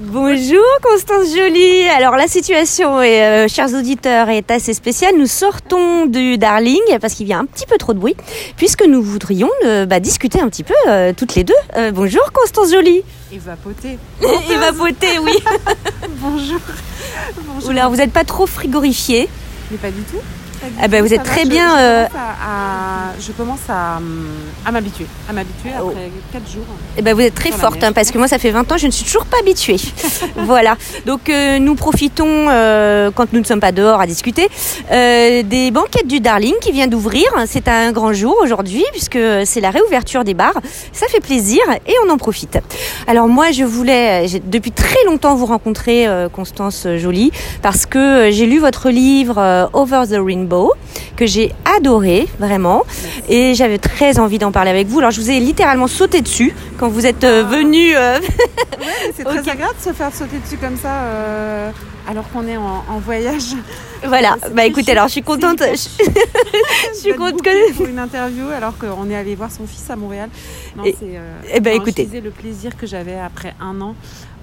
Bonjour Constance Jolie. Alors la situation, est, euh, chers auditeurs, est assez spéciale. Nous sortons du Darling parce qu'il y a un petit peu trop de bruit, puisque nous voudrions euh, bah, discuter un petit peu euh, toutes les deux. Bonjour Constance Jolie. Évapoté. Évapoté, oui. Bonjour. Bonjour. Oula, vous n'êtes pas trop frigorifié. Mais pas du tout. Ah vous êtes très je- bien, Je, euh, commence à, à- je commence à, à m'habituer. À m'habituer Oh. après 4 jours. Eh ben, vous êtes très Dans forte, hein, parce que moi, ça fait 20 ans, je ne suis toujours pas habituée. voilà. Donc, euh, nous profitons, euh, quand nous ne sommes pas dehors à discuter, euh, des banquettes du Darling qui vient d'ouvrir. C'est un grand jour aujourd'hui, puisque c'est la réouverture des bars. Ça fait plaisir et on en profite. Alors, moi, je voulais, depuis très longtemps vous rencontrer, Constance Jolie, parce que j'ai lu votre livre Over the Rainbow, que j'ai adoré, vraiment. Et j'avais très envie d'en parler avec vous. Alors, je vous ai littéralement sauté dessus quand vous êtes euh, venu. euh, C'est très agréable de se faire sauter dessus comme ça euh, alors qu'on est en, en voyage. voilà. Bah écoutez, alors je suis contente. hyper Je suis contente que. pour une interview alors qu'on est allé voir son fils à Montréal. Non, Et- euh, eh ben, écoutez. Je le plaisir que j'avais après un an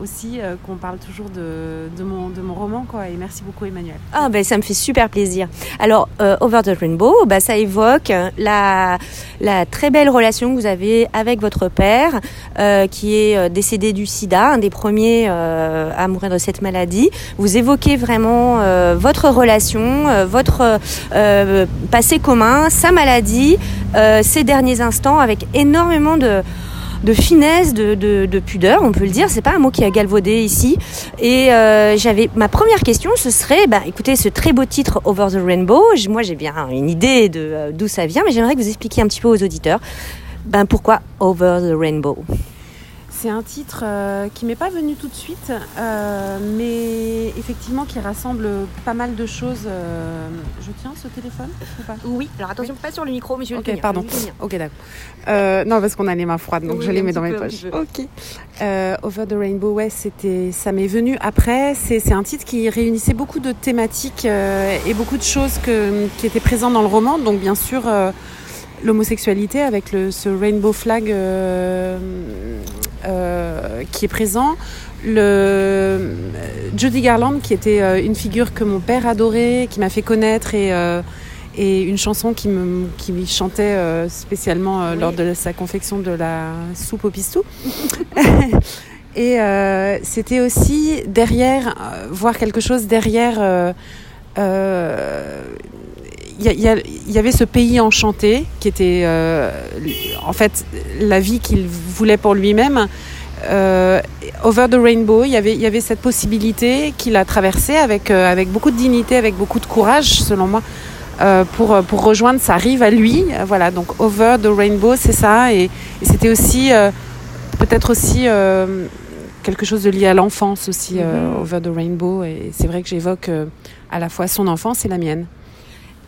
aussi euh, qu'on parle toujours de, de, mon, de mon roman quoi. Et merci beaucoup Emmanuel. Ah ben ça me fait super plaisir. Alors euh, Over the Rainbow, bah ça évoque la la très belle relation que vous avez avec votre père, euh, qui est décédé du SIDA, un des premiers à mourir de cette maladie. Vous évoquez vraiment euh, votre relation, euh, votre euh, passé commun, sa maladie, ces derniers instants avec énormément de finesse, de, de, de pudeur, on peut le dire. C'est pas un mot qui a galvaudé ici. Et j'avais ma première question, ce serait, bah, écoutez, ce très beau titre Over the Rainbow. Moi, j'ai bien une idée de d'où ça vient, mais j'aimerais que vous expliquiez un petit peu aux auditeurs, ben pourquoi Over the Rainbow? C'est un titre euh, qui m'est pas venu tout de suite, euh, mais effectivement qui rassemble pas mal de choses. euh, Je tiens ce téléphone ou pas? Oui. Alors attention, pas sur le micro, monsieur. Ok, pardon. Ok, d'accord. Non, parce qu'on a les mains froides, donc Oui, je les mets dans mes poches. Ok. Over the Rainbow, ouais, c'était, ça m'est venu après. C'est, un titre qui réunissait beaucoup de thématiques et beaucoup de choses que, qui étaient présentes dans le roman. Donc, bien sûr, l'homosexualité avec le, ce rainbow flag euh, euh, qui est présent. Le Judy Garland, qui était euh, une figure que mon père adorait, qui m'a fait connaître et euh, et une chanson qui me qui me chantait spécialement Oui. lors de sa confection de la soupe au pistou. et c'était aussi derrière voir quelque chose derrière. Il y, avait ce pays enchanté qui était euh, en fait la vie qu'il voulait pour lui-même. Euh, over the rainbow, il y avait, il y avait cette possibilité qu'il a traversée avec, euh, avec beaucoup de dignité, avec beaucoup de courage, selon moi, euh, pour, pour rejoindre sa rive à lui. Voilà, donc over the rainbow, c'est ça. Et, et c'était aussi, peut-être aussi quelque chose de lié à l'enfance aussi, Mhm. over the rainbow. Et c'est vrai que j'évoque à la fois son enfance et la mienne.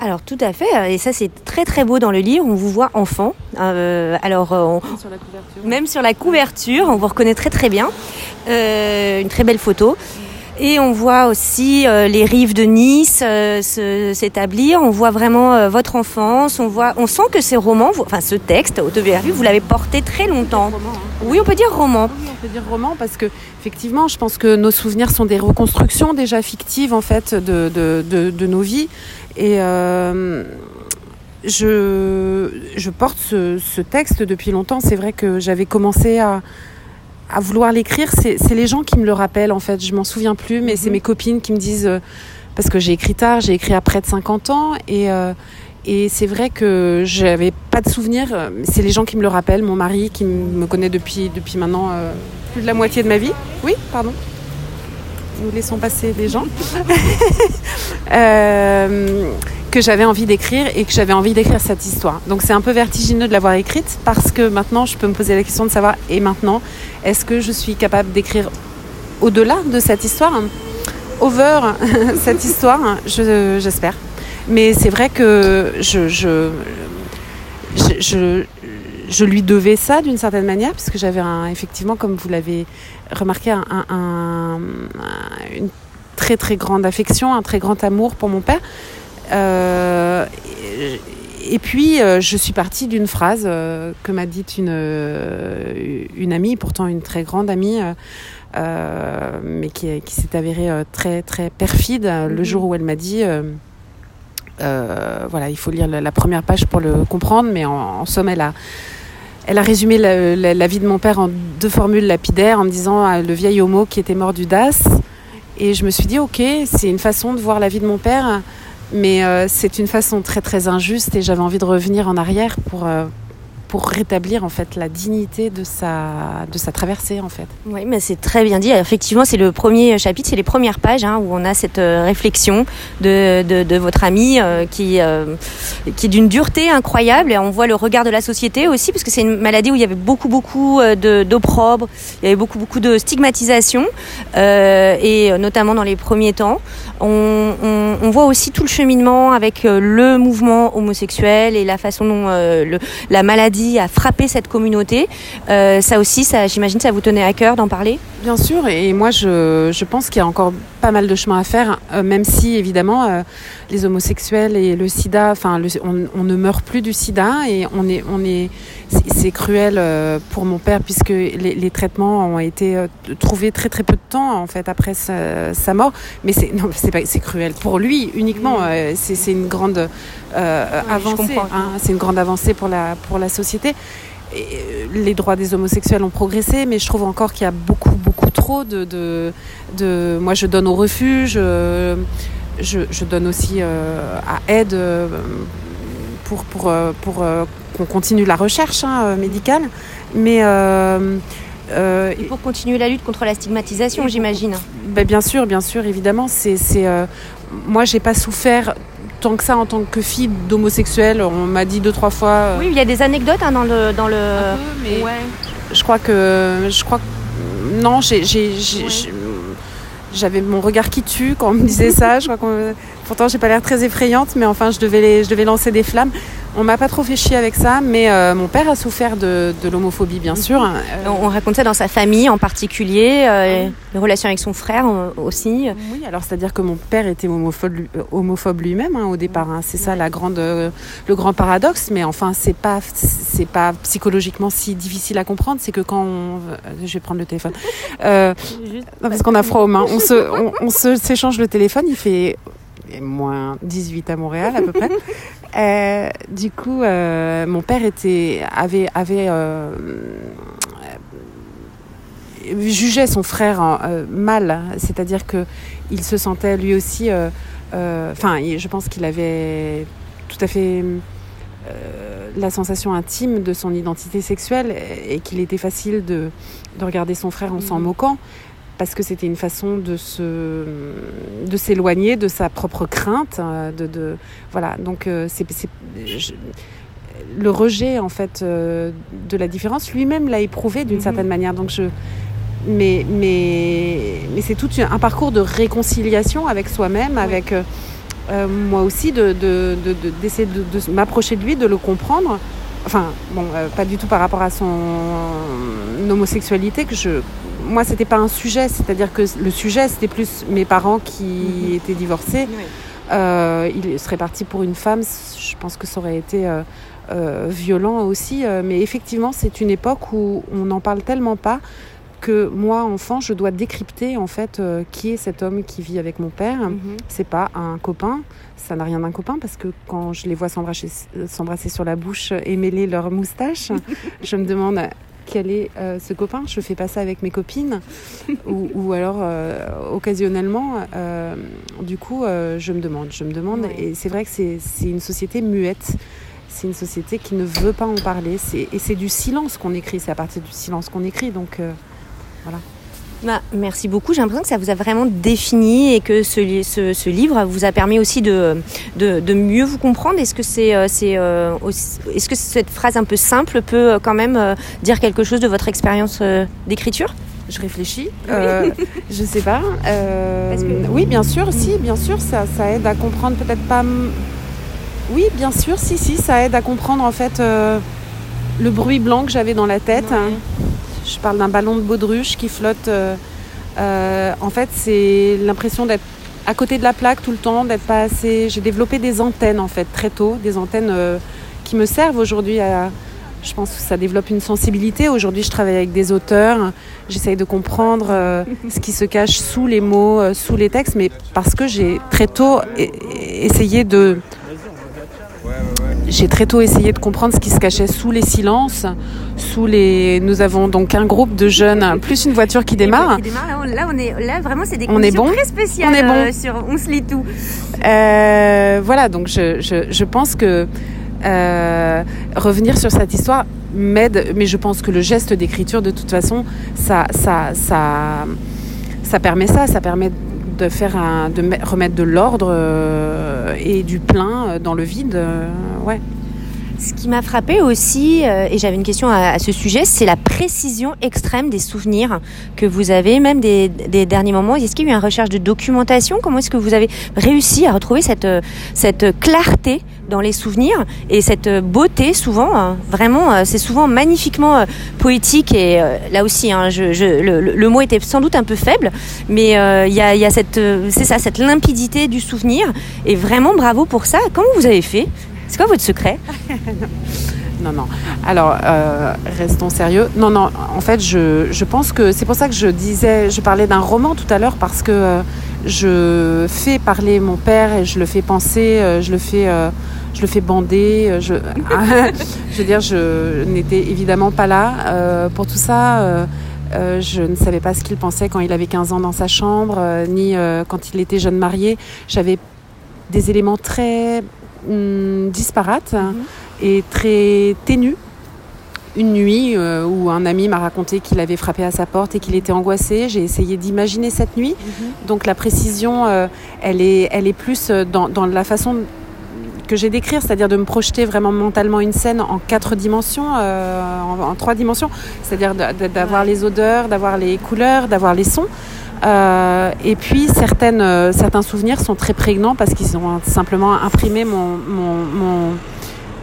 Alors tout à fait, et ça c'est très très beau dans le livre. On vous voit enfant. Euh, alors euh, on- Sur la couverture. Même sur la couverture, on vous reconnaît très très bien. Euh, une très belle photo. Et on voit aussi euh, les rives de Nice euh, s'établir. On voit vraiment euh, votre enfance. On voit, on sent que ces romans, vous- enfin ce texte autobiographique, vous l'avez porté très longtemps. Roman, hein. Oui, on peut dire roman. Oui, on peut dire roman parce que effectivement, je pense que nos souvenirs sont des reconstructions déjà fictives en fait de, de, de, de nos vies. Et euh, je, je porte ce, ce texte depuis longtemps. C'est vrai que j'avais commencé à, à vouloir l'écrire. C'est les gens qui me le rappellent en fait. Je m'en souviens plus, mais c'est Mhm. mes copines qui me disent euh, parce que j'ai écrit tard, j'ai écrit à près de 50 ans et euh, et c'est vrai que j'avais pas de souvenir. euh, C'est les gens qui me le rappellent. Mon mari qui me connaît depuis, depuis maintenant euh, plus de la moitié de ma vie. Oui, pardon. Nous laissons passer les gens. Euh, que j'avais envie d'écrire et que j'avais envie d'écrire cette histoire. Donc c'est un peu vertigineux de l'avoir écrite parce que maintenant je peux me poser la question de savoir et maintenant est-ce que je suis capable d'écrire au-delà de cette histoire? Over cette histoire je- j'espère mais c'est vrai que je, je, je, je, lui devais ça d'une certaine manière, puisque j'avais un, effectivement, comme vous l'avez remarqué, un, un- un- une très très grande affection, un très grand amour pour mon père. Euh, et, et puis, euh, je suis partie d'une phrase euh, que m'a dite une, une amie, pourtant une très grande amie, mais qui, qui s'est avérée très très perfide le Mhm. jour où elle m'a dit. euh, voilà, il faut lire la, la première page pour le comprendre, mais en, en somme, elle a, elle a résumé la, vie de mon père en deux formules lapidaires en me disant ah, le vieil homo qui était mort du DAS. Et je me suis dit, ok, c'est une façon de voir la vie de mon père, mais euh, c'est une façon très très injuste et j'avais envie de revenir en arrière pour, euh, pour rétablir en fait la dignité de sa, de sa traversée en fait. Oui, mais c'est très bien dit. Effectivement, c'est le premier chapitre, c'est les premières pages hein, où on a cette euh, réflexion de, de, votre ami euh, qui, euh, qui est d'une dureté incroyable. Et on voit le regard de la société aussi, parce que c'est une maladie où il y avait beaucoup, beaucoup euh, d'opprobre, il y avait beaucoup, beaucoup de stigmatisation, euh, et euh, notamment dans les premiers temps. On, voit aussi tout le cheminement avec euh, le mouvement homosexuel et la façon dont euh, la maladie a frappé cette communauté. Euh, ça aussi, j'imagine, ça vous tenait à cœur d'en parler? Bien sûr, et moi je, je pense qu'il y a encore pas mal de chemin à faire, euh, même si évidemment euh, les homosexuels et le sida, enfin le- on, on ne meurt plus du sida et on est, on est, c'est cruel euh, pour mon père puisque les, les traitements ont été euh, trouvés très très peu de temps en fait après sa, sa mort, mais c'est non c'est pas c'est cruel pour lui uniquement, c'est une grande euh, avancée, comprends. hein, c'est une grande avancée pour la pour la société. Et, euh, les droits des homosexuels ont progressé, mais je trouve encore qu'il y a beaucoup, beaucoup trop de, de, de- Moi, je donne au refuge, euh, je, je donne aussi euh, à aide euh, pour, pour, euh, pour qu'on continue la recherche hein, médicale. Mais euh, Et pour continuer la lutte contre la stigmatisation, j'imagine. ben, bien sûr, bien sûr, évidemment, c'est, c'est, euh, moi, j'ai pas souffert tant que ça en tant que fille d'homosexuel. On m'a dit deux, trois fois. euh, Oui, il y a des anecdotes hein, dans le dans le. un peu, mais Ouais. je crois que je crois que non j'ai j'ai- j'ai- Ouais. j'ai- j'avais mon regard qui tue quand on me disait ça je crois pourtant j'ai pas l'air très effrayante mais enfin je devais les- je devais lancer des flammes on m'a pas trop fait chier avec ça mais euh, mon père a souffert de, de l'homophobie bien sûr Euh, On on raconte ça dans sa famille en particulier, euh, les relations avec son frère euh, aussi. Oui, alors c'est-à-dire que mon père était homophobe, euh, homophobe lui-même hein, au départ. hein. C'est ça la grande, euh, le grand paradoxe. Mais enfin, c'est pas, c'est pas psychologiquement si difficile à comprendre. C'est que quand on, je vais prendre le téléphone, Euh, parce qu'on a froid aux mains. On se, on, on se s'échange le téléphone. Il fait moins 18 à Montréal à peu près. Euh, du coup, euh, mon père était, avait, avait euh, jugeait son frère euh, mal, c'est-à-dire que il se sentait lui aussi, enfin, je pense qu'il avait tout à fait la sensation intime de son identité sexuelle et qu'il était facile de, de regarder son frère en s'en Mhm. moquant parce que c'était une façon de se de s'éloigner de sa propre crainte euh, de, de voilà. Donc euh, c'est le rejet en fait euh, de la différence lui-même l'a éprouvé d'une Mhm. certaine manière. Donc je mais mais mais c'est tout un parcours de réconciliation avec soi-même avec euh, moi aussi de de- de- de- d'essayer de, de m'approcher de lui de le comprendre. Enfin bon euh, pas du tout par rapport à son homosexualité que je moi c'était pas un sujet c'est-à-dire que le sujet c'était plus mes parents qui Mhm. étaient divorcés euh, il serait parti pour une femme, je pense que ça aurait été euh, euh, violent aussi. euh, mais effectivement, c'est une époque où on n'en parle tellement pas que moi, enfant, je dois décrypter en fait qui est cet homme qui vit avec mon père. Mhm. C'est pas un copain, ça n'a rien d'un copain parce que quand je les vois s'embrasser sur la bouche et mêler leurs moustaches, je me demande quel est euh, ce copain. Je fais pas ça avec mes copines ou, ou alors euh, occasionnellement. euh, du coup, je me demande, je me demande. Ouais. Et c'est vrai que c'est une société muette. C'est une société qui ne veut pas en parler. Et c'est du silence qu'on écrit. C'est à partir du silence qu'on écrit. Donc euh, Bah, merci beaucoup. J'ai l'impression que ça vous a vraiment défini et que ce, ce, ce livre vous a permis aussi de, de, de mieux vous comprendre. Est-ce que c'est, euh, c'est, euh, est-ce que cette phrase un peu simple peut euh, quand même dire quelque chose de votre expérience d'écriture? Je réfléchis. Euh, je sais pas. Euh, que- Oui, bien sûr, si, bien sûr, ça, ça aide à comprendre peut-être pas. Oui, bien sûr, si, si, ça aide à comprendre en fait euh, le bruit blanc que j'avais dans la tête. Ouais. Je parle d'un ballon de baudruche qui flotte. euh, euh, en fait, c'est l'impression d'être à côté de la plaque tout le temps, d'être pas assez. J'ai développé des antennes en fait très tôt, des antennes euh, qui me servent aujourd'hui je pense que ça développe une sensibilité. Aujourd'hui, je travaille avec des auteurs, j'essaye de comprendre ce qui se cache sous les mots, sous les textes, mais parce que j'ai très tôt essayé de j'ai très tôt essayé de comprendre ce qui se cachait sous les silences, sous les. Nous avons donc un groupe de jeunes, plus une voiture qui démarre. Là, on est là vraiment, c'est des conditions très spéciales. On est bon. Euh, sur on se lit tout. voilà, donc je, je, je pense que euh, revenir sur cette histoire m'aide, mais je pense que le geste d'écriture, de toute façon, ça, ça, ça, ça permet ça, ça permet de faire un, de remettre de l'ordre euh, et du plein dans le vide, euh, ouais. Ce qui m'a frappé aussi, et j'avais une question à, ce sujet, c'est la précision extrême des souvenirs que vous avez, même des, derniers moments. Est-ce qu'il y a eu une recherche de documentation? Comment est-ce que vous avez réussi à retrouver cette, cette clarté dans les souvenirs et cette beauté souvent hein, vraiment euh, c'est souvent magnifiquement euh, poétique et euh, là aussi hein, le, mot était sans doute un peu faible mais il y a, cette c'est ça cette limpidité du souvenir et vraiment bravo pour ça. Comment vous avez fait c'est quoi votre secret non, non. Alors, restons sérieux. Non, non. En fait, je, je pense que c'est pour ça que je disais, je parlais d'un roman tout à l'heure parce que je fais parler mon père et je le fais penser, je le fais je le fais bander. Euh, je, veux dire, je n'étais évidemment pas là euh, pour tout ça. Euh, je ne savais pas ce qu'il pensait quand il avait 15 ans dans sa chambre, ni quand il était jeune marié. J'avais des éléments très disparates mhm. et très ténus. Une nuit où un ami m'a raconté qu'il avait frappé à sa porte et qu'il était angoissé, j'ai essayé d'imaginer cette nuit. Mhm. Donc la précision, elle, est, elle est plus dans, dans la façon que j'ai d'écrire, c'est-à-dire de me projeter vraiment mentalement une scène en quatre dimensions, euh, en, trois dimensions, c'est-à-dire d'avoir les odeurs, d'avoir les couleurs, d'avoir les sons. Euh, et puis certaines, euh, certains souvenirs sont très prégnants parce qu'ils ont simplement imprimé mon, mon,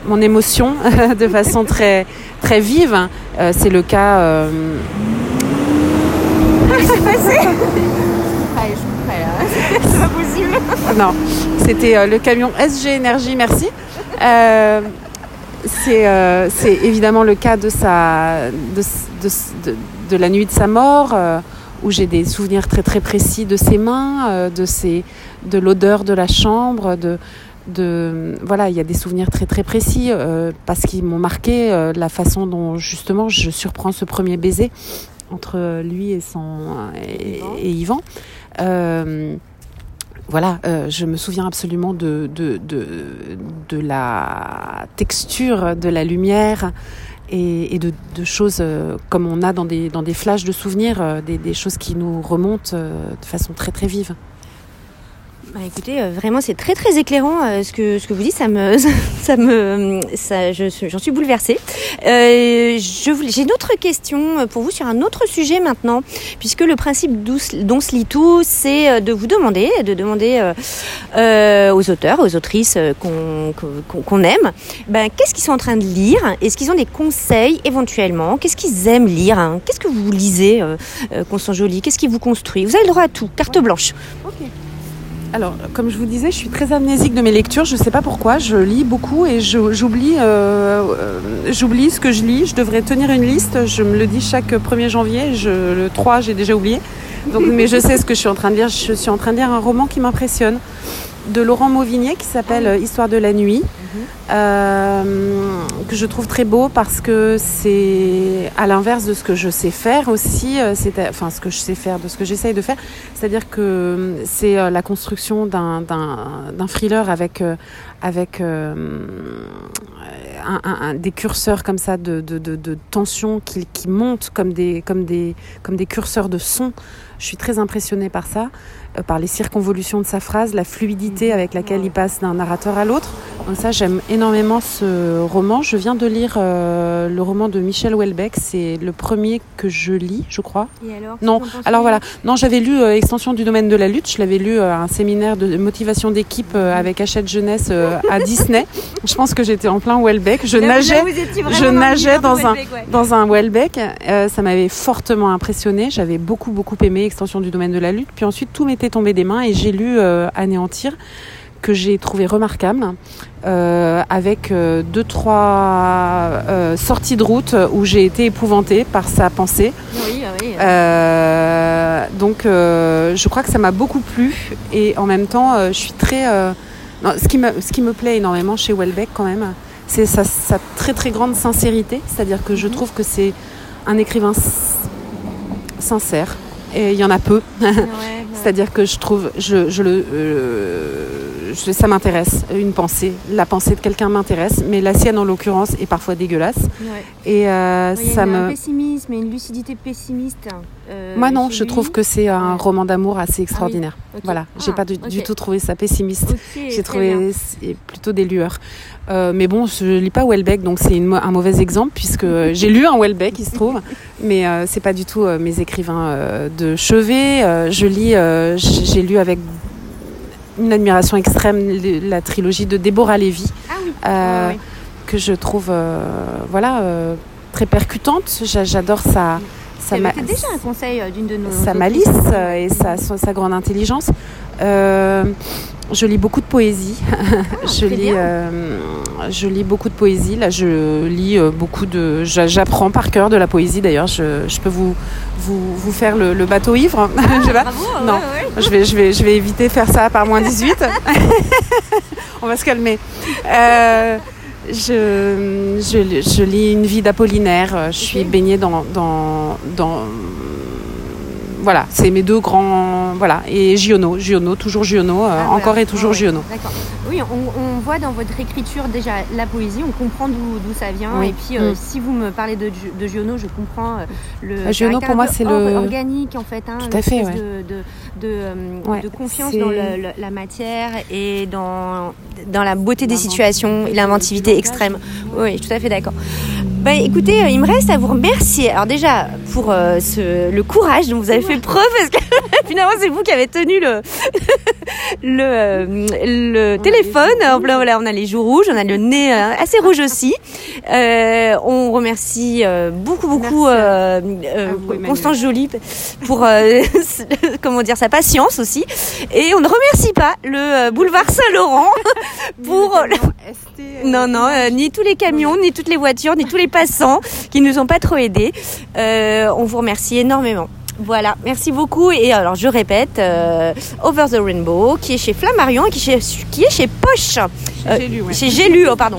mon, émotion de façon très, très vive. C'est le cas. C'est pas possible. non, c'était euh, le camion SG Énergie, merci. Euh, euh, c'est évidemment le cas de, sa, de, de, la nuit de sa mort, où j'ai des souvenirs très très précis de ses mains, de, ses, de l'odeur de la chambre, de, de voilà il y a des souvenirs très très précis parce qu'ils m'ont marqué la façon dont justement je surprends ce premier baiser entre lui et son et, et Yvan. Euh, voilà, euh, je me souviens absolument de, de, de, de, la texture de la lumière et, de, choses euh, comme on a dans des, dans des flashs de souvenirs, des, des choses qui nous remontent de façon très très vive. Bah, écoutez, euh, vraiment c'est très très éclairant euh, ce que ce que vous dites, ça me ça me ça je j'en suis bouleversée. Euh, je j'ai une autre question pour vous sur un autre sujet maintenant, puisque le principe d'On se lit tout, c'est de vous demander, de demander aux auteurs, aux autrices qu'on qu'on aime, ben qu'est-ce qu'ils sont en train de lire, est-ce qu'ils ont des conseils éventuellement, qu'est-ce qu'ils aiment lire, hein? qu'est-ce que vous lisez, euh, Constant Jolie, qu'est-ce qui vous construit? Vous avez le droit à tout, carte blanche. Alors, comme je vous disais, je suis très amnésique de mes lectures. Je ne sais pas pourquoi. Je lis beaucoup et j'oublie, euh, euh, j'oublie ce que je lis. Je devrais tenir une liste. Je me le dis chaque 1er janvier. Je, le 3, j'ai déjà oublié. Donc, mais je sais ce que je suis en train de lire. Je suis en train de lire un roman qui m'impressionne de Laurent Mauvigné qui s'appelle ah Histoire de la nuit, mhm. euh, que je trouve très beau parce que c'est à l'inverse de ce que je sais faire aussi, euh, c'est enfin ce que je sais faire, de ce que j'essaye de faire, c'est-à-dire que c'est euh, la construction d'un thriller avec avec un, un, des curseurs comme ça de, de, de, de tension qui, qui montent comme des comme des comme des curseurs de son. Je suis très impressionnée par ça. Euh, par les circonvolutions de sa phrase, la fluidité avec laquelle il passe d'un narrateur à l'autre. Donc ça, j'aime énormément ce roman. Je viens de lire euh, le roman de Michel Houellebecq. C'est le premier que je lis, je crois. Et alors Non, alors voilà. Non, j'avais lu euh, Extension du domaine de la lutte. Je l'avais lu à un séminaire de motivation d'équipe avec Hachette Jeunesse à Disney. Je pense que j'étais en plein Houellebecq. Je nageais, je nageais dans, un, dans un Houellebecq. ça m'avait fortement impressionné. J'avais beaucoup, beaucoup aimé Extension du domaine de la lutte. Puis ensuite, tout tombé des mains et j'ai lu euh, Anéantir que j'ai trouvé remarquable, euh, avec euh, deux, trois euh, sorties de route où j'ai été épouvantée par sa pensée. Oui, oui. Euh, donc je crois que ça m'a beaucoup plu et en même temps je suis très... non, ce, qui me, ce qui me plaît énormément chez Welbeck quand même, c'est sa, sa très très grande sincérité, c'est-à-dire que je Mhm. trouve que c'est un écrivain sincère et il y en a peu. C'est-à-dire que je trouve, je, le, euh, je- ça m'intéresse, une pensée. La pensée de quelqu'un m'intéresse, mais la sienne en l'occurrence est parfois dégueulasse. Et euh, Il y a ça une- un me. pessimisme et une lucidité pessimiste. euh, Moi non, je lui. trouve que c'est un Ouais. roman d'amour assez extraordinaire. Ok. Voilà, j'ai Ah, pas du, tout trouvé ça pessimiste. J'ai trouvé plutôt des lueurs. Euh, mais bon, je lis pas Welbeck, donc c'est un mauvais exemple puisque j'ai lu un Welbeck, il se trouve, mais euh, c'est pas du tout mes écrivains de chevet. Je lis, j'ai lu avec une admiration extrême la trilogie de Déborah Lévy Ah oui. euh, ouais. que je trouve, euh, voilà, euh, très percutante. J'a- J'adore sa, C'était ma- déjà un conseil euh, d'une de nos. sa malice et sa, sa, grande intelligence. Euh, je lis beaucoup de poésie. je, très lis, euh, je lis beaucoup de poésie. Là, je lis beaucoup de. j'a- J'apprends par cœur de la poésie. D'ailleurs, je, je peux vous, vous, vous faire le, le bateau ivre. je sais pas. Bravo, Non. ouais, ouais. Je vais, je, vais, je vais éviter de faire ça par moins 18. On va se calmer. Euh, je, je, je lis une vie d'Apollinaire. Je suis baignée dans, dans, dans voilà, c'est mes deux grands. Voilà, et Giono, Giono, toujours Giono, euh, Ah, encore et toujours Ah, ouais. Giono. D'accord. Oui, on, on voit dans votre écriture déjà la poésie, on comprend d'où ça vient. Oui. Et puis, euh, Mm. si vous me parlez de, de Giono, je comprends euh, le. Ah, Giono, pour moi, c'est le- organique en fait. Hein, Tout à fait, l'espèce ouais. De, de, de, euh, Ouais, de confiance dans le- le- la matière et dans, dans la beauté des situations et l'inventivité extrême. Oui, tout à fait d'accord. Bah, écoutez, euh, il me reste à vous remercier. Alors déjà pour euh, ce, le courage dont vous avez fait preuve, parce que finalement c'est vous qui avez tenu le le, euh, le téléphone. plein, voilà, on a les joues rouges, on a le nez euh, assez rouge aussi. On remercie beaucoup beaucoup vous. Constance Joly pour comment dire sa patience aussi. Et on ne remercie pas le boulevard Saint-Laurent pour non, non, ni tous les camions, ni toutes les voitures, ni tous les passants qui nous ont pas trop aidés. Euh, on vous remercie énormément. Voilà, merci beaucoup. Et alors, je répète, euh, Over the Rainbow, qui est chez Flammarion et qui, est chez- qui est chez Poche. Euh, ouais. Chez J'ai lu, oh, pardon,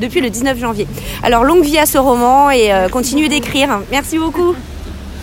depuis le 19 janvier. Alors, longue vie à ce roman et euh, continuez d'écrire. Merci beaucoup.